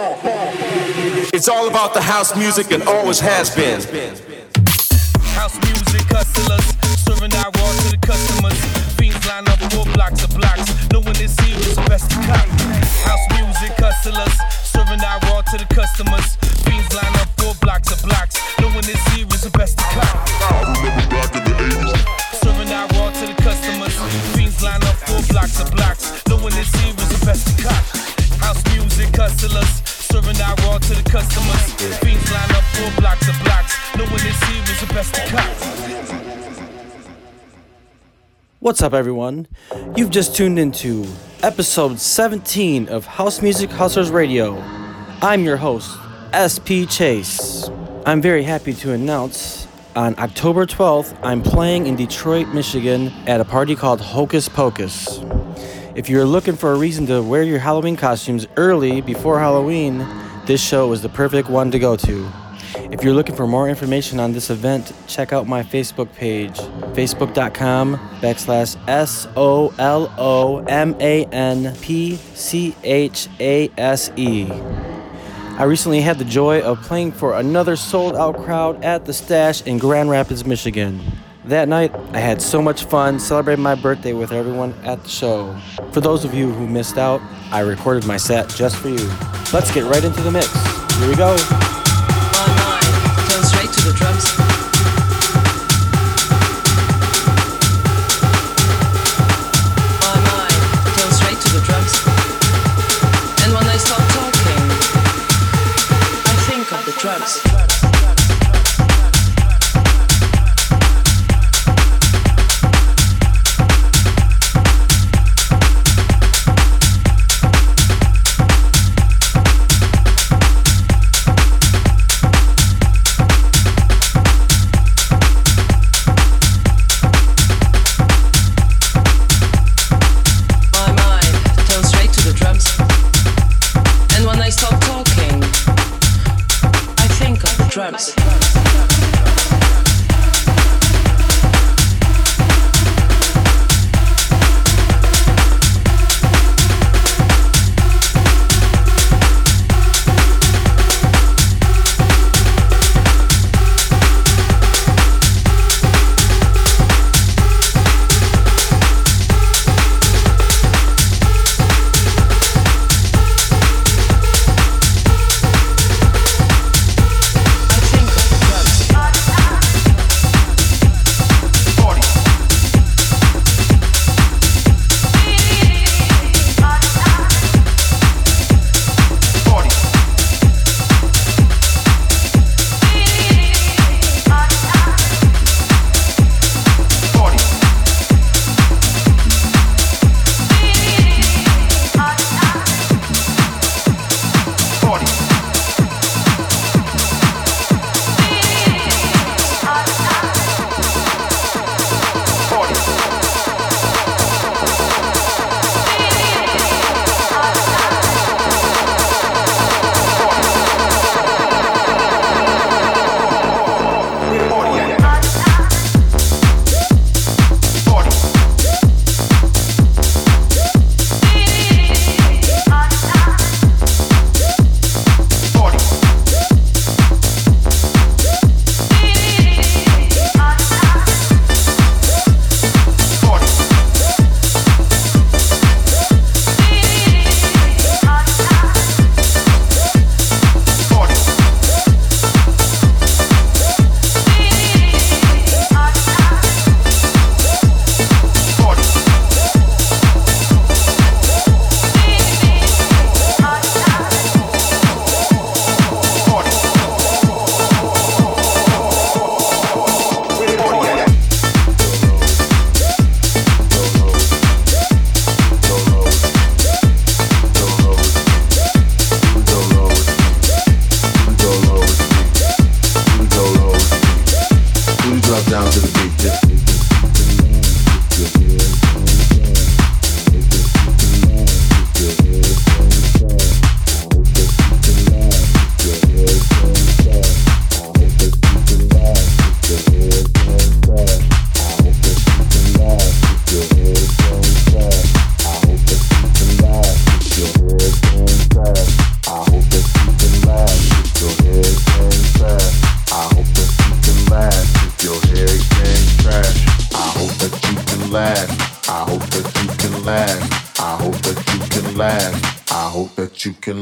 It's all about the house music and always has been. House music hustlers, serving out raw to the customers. Fiends line up four blocks of blocks, knowing here is the best to cop. House music hustlers, serving out raw to the customers. Fiends line up four blocks of blocks, knowing here is the best to cop. Remember back in the 80s. Serving out raw to the customers. Fiends line up four blocks of blocks, knowing here is the best to cop. Hustlers, serving raw to the customers. Fiends line up four blocks of blocks, here is the best cop. What's up, everyone? You've just tuned into episode 17 of House Music Hustlers Radio. I'm your host, SP Chase. I'm very happy to announce on October 12th, I'm playing in Detroit, Michigan at a party called Hocus Pocus. If you're looking for a reason to wear your Halloween costumes early before Halloween, this show is the perfect one to go to. If you're looking for more information on this event, check out my Facebook page, facebook.com backslash S O L O M A N P C H A S E. I recently had the joy of playing for another sold out crowd at the Stache in Grand Rapids, Michigan. That night, I had so much fun celebrating my birthday with everyone at the show. For those of you who missed out, I recorded my set just for you. Let's get right into the mix. Here we go. My mind to the drums.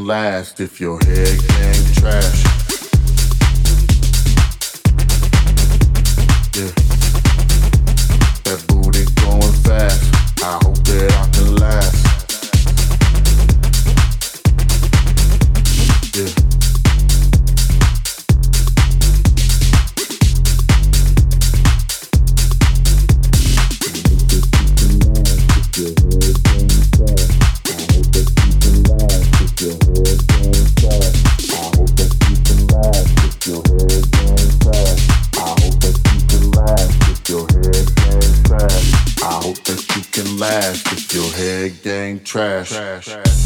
Last if your trash. trash. Every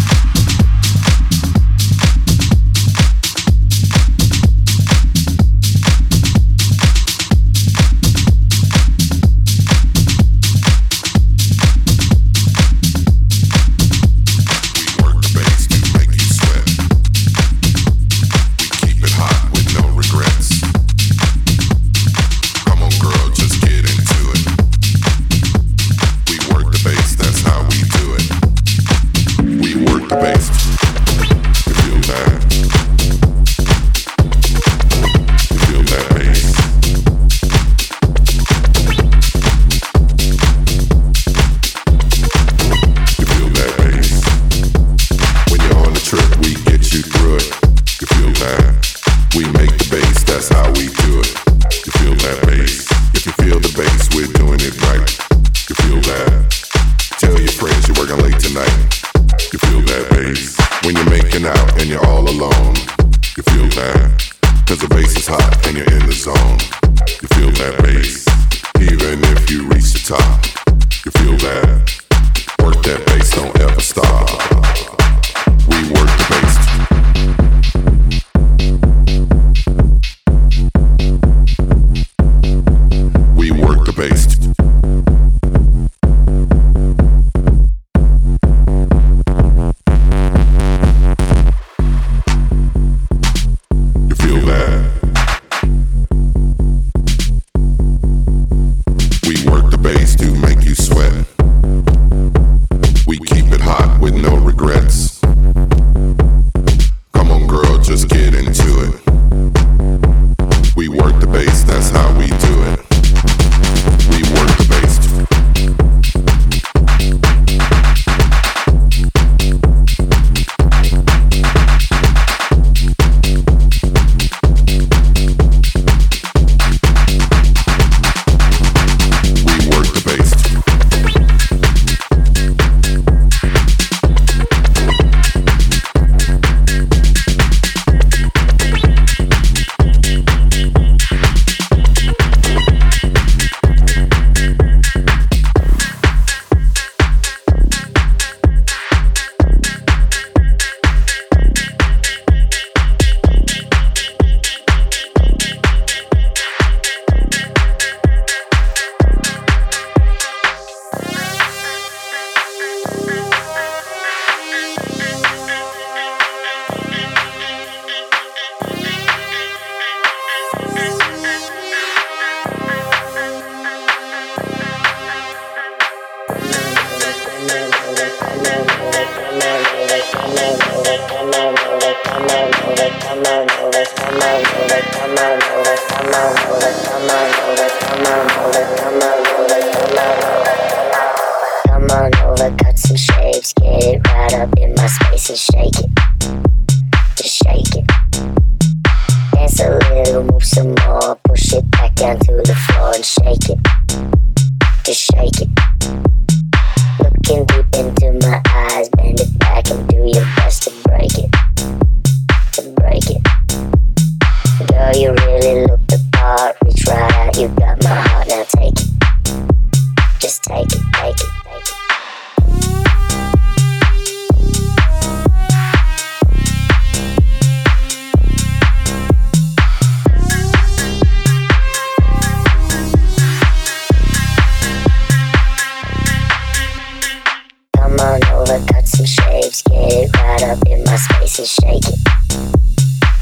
Just shake it,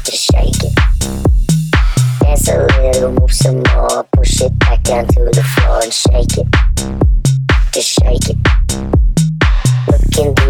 just shake it. Dance a little, move some more, push it back down to the floor and shake it, just shake it. Look in the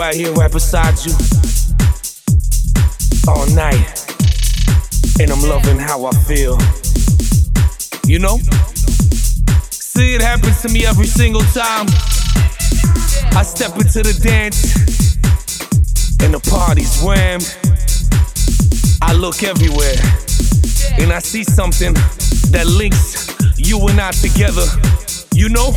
right here, right beside you, all night, and I'm loving how I feel. You know? See, it happens to me every single time. I step into the dance, and the party's rammed. I look everywhere, and I see something that links you and I together. You know?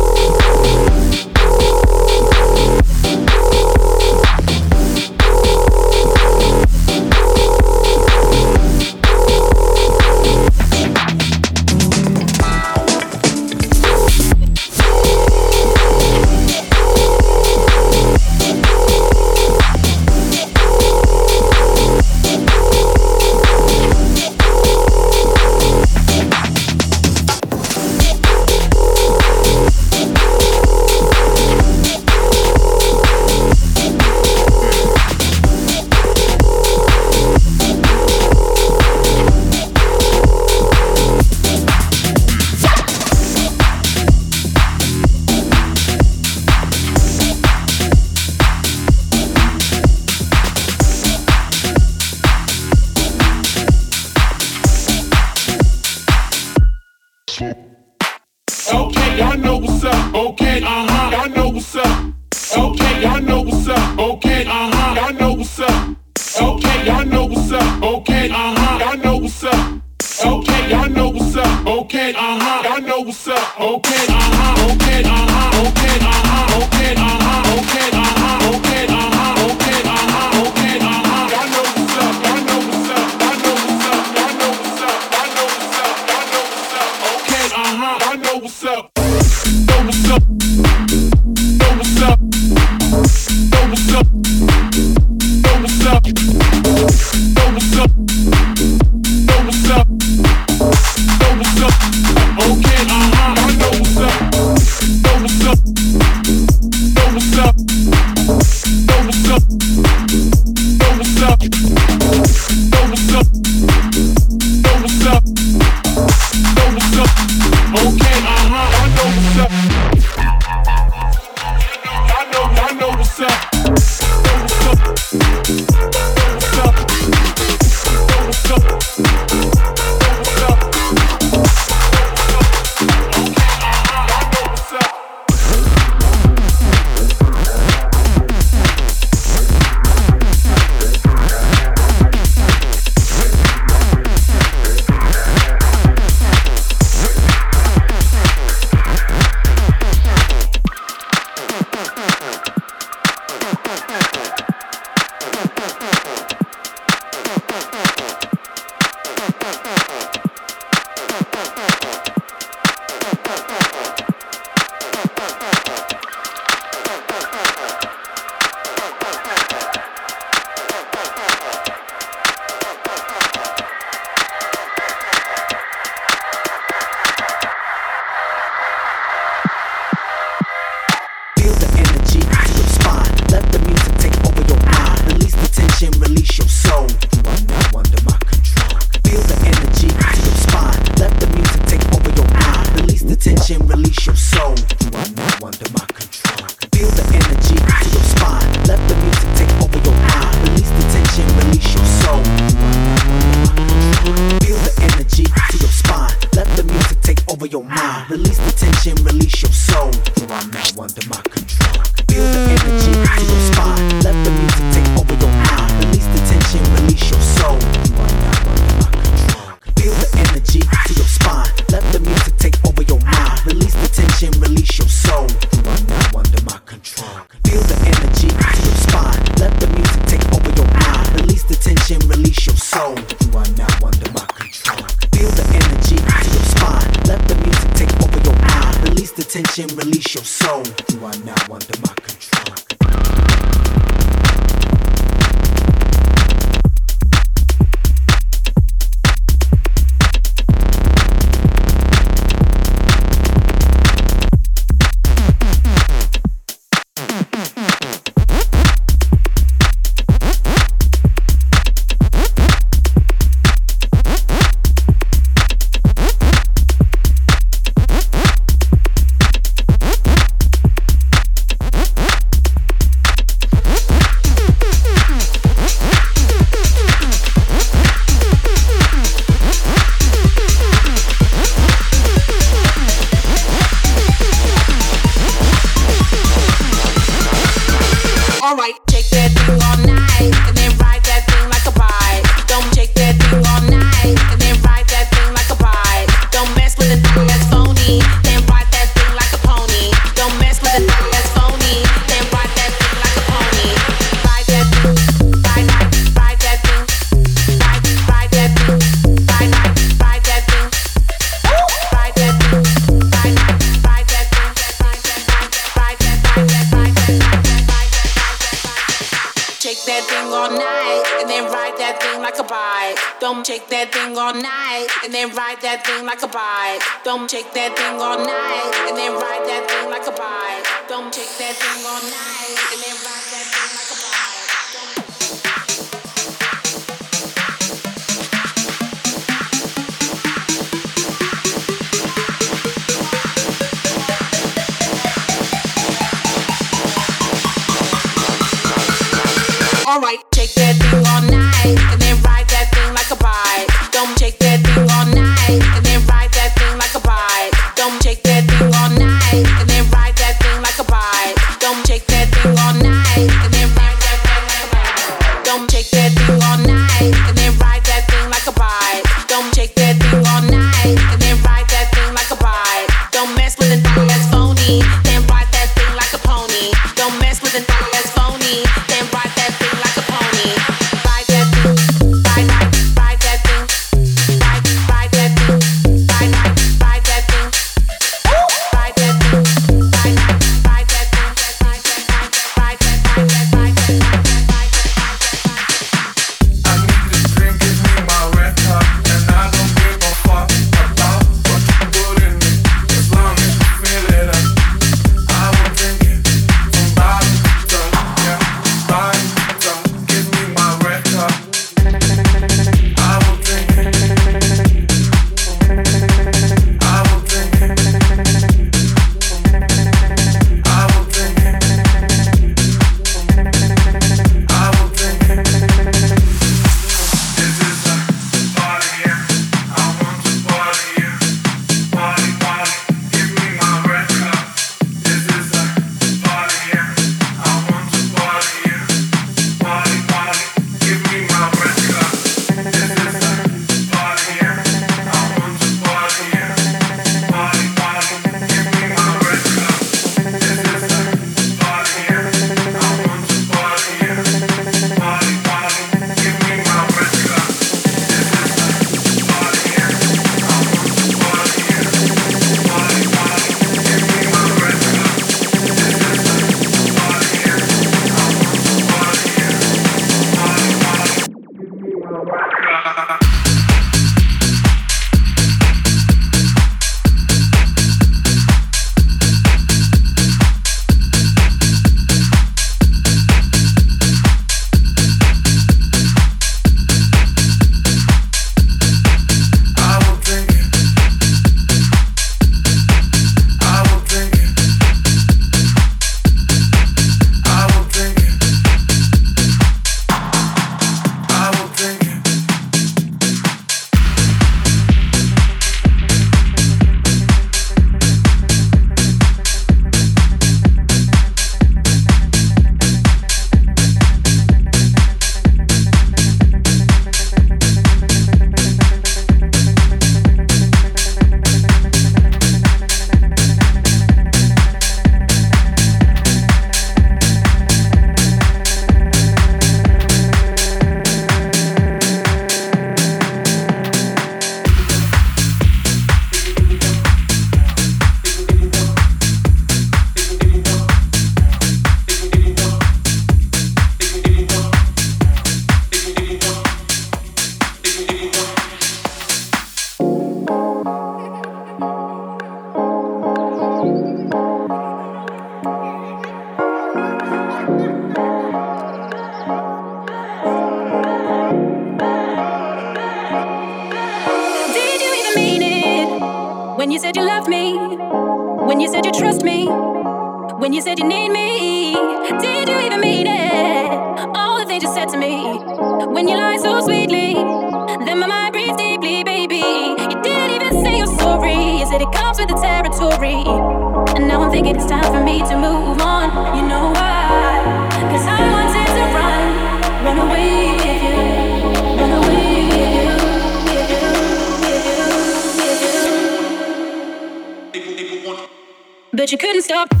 But you couldn't stop.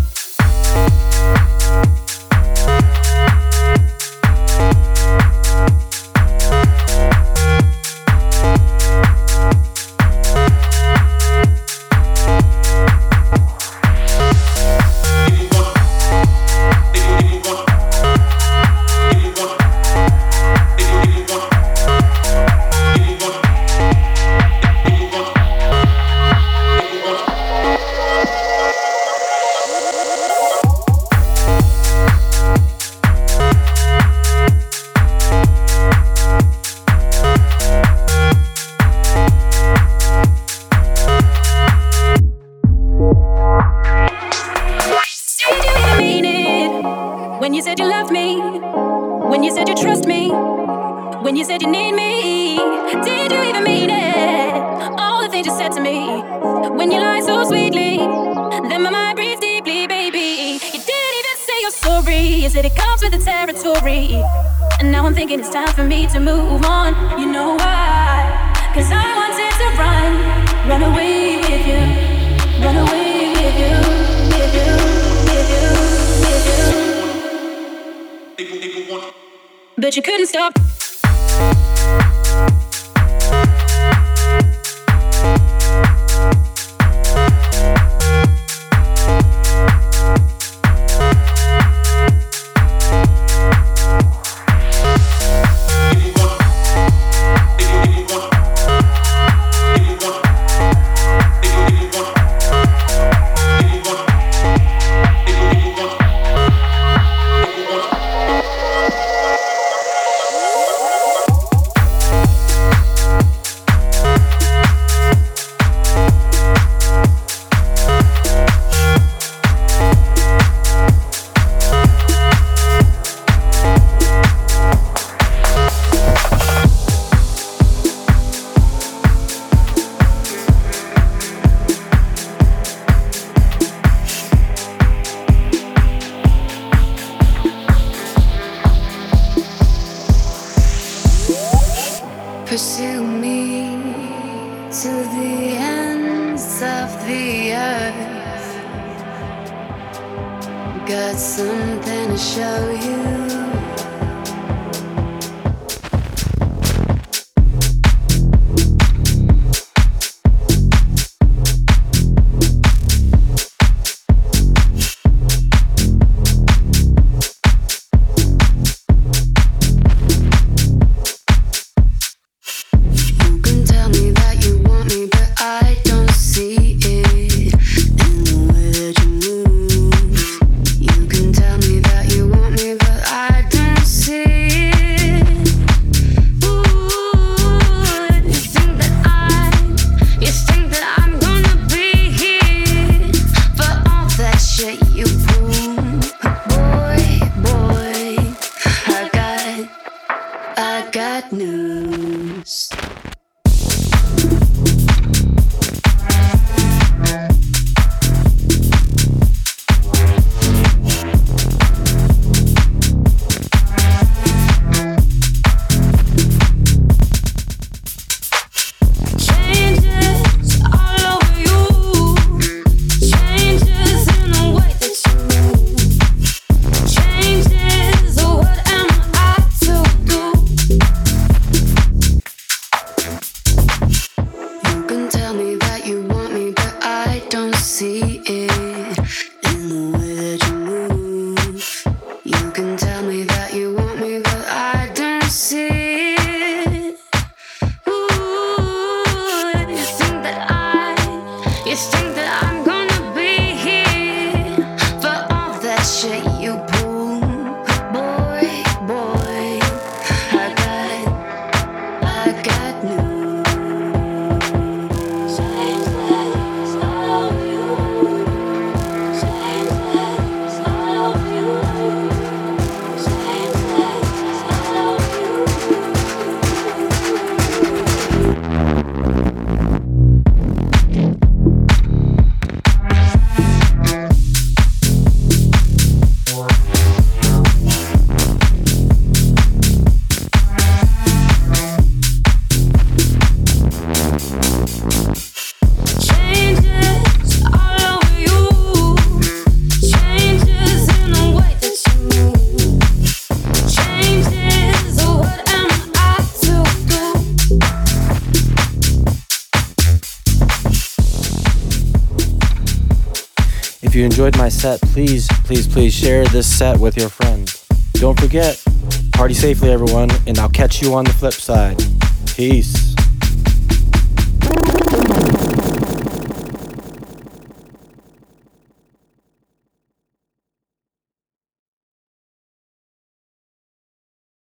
Enjoyed my set, please, please, please share this set with your friends. Don't forget, party safely, everyone, and I'll catch you on the flip side. Peace.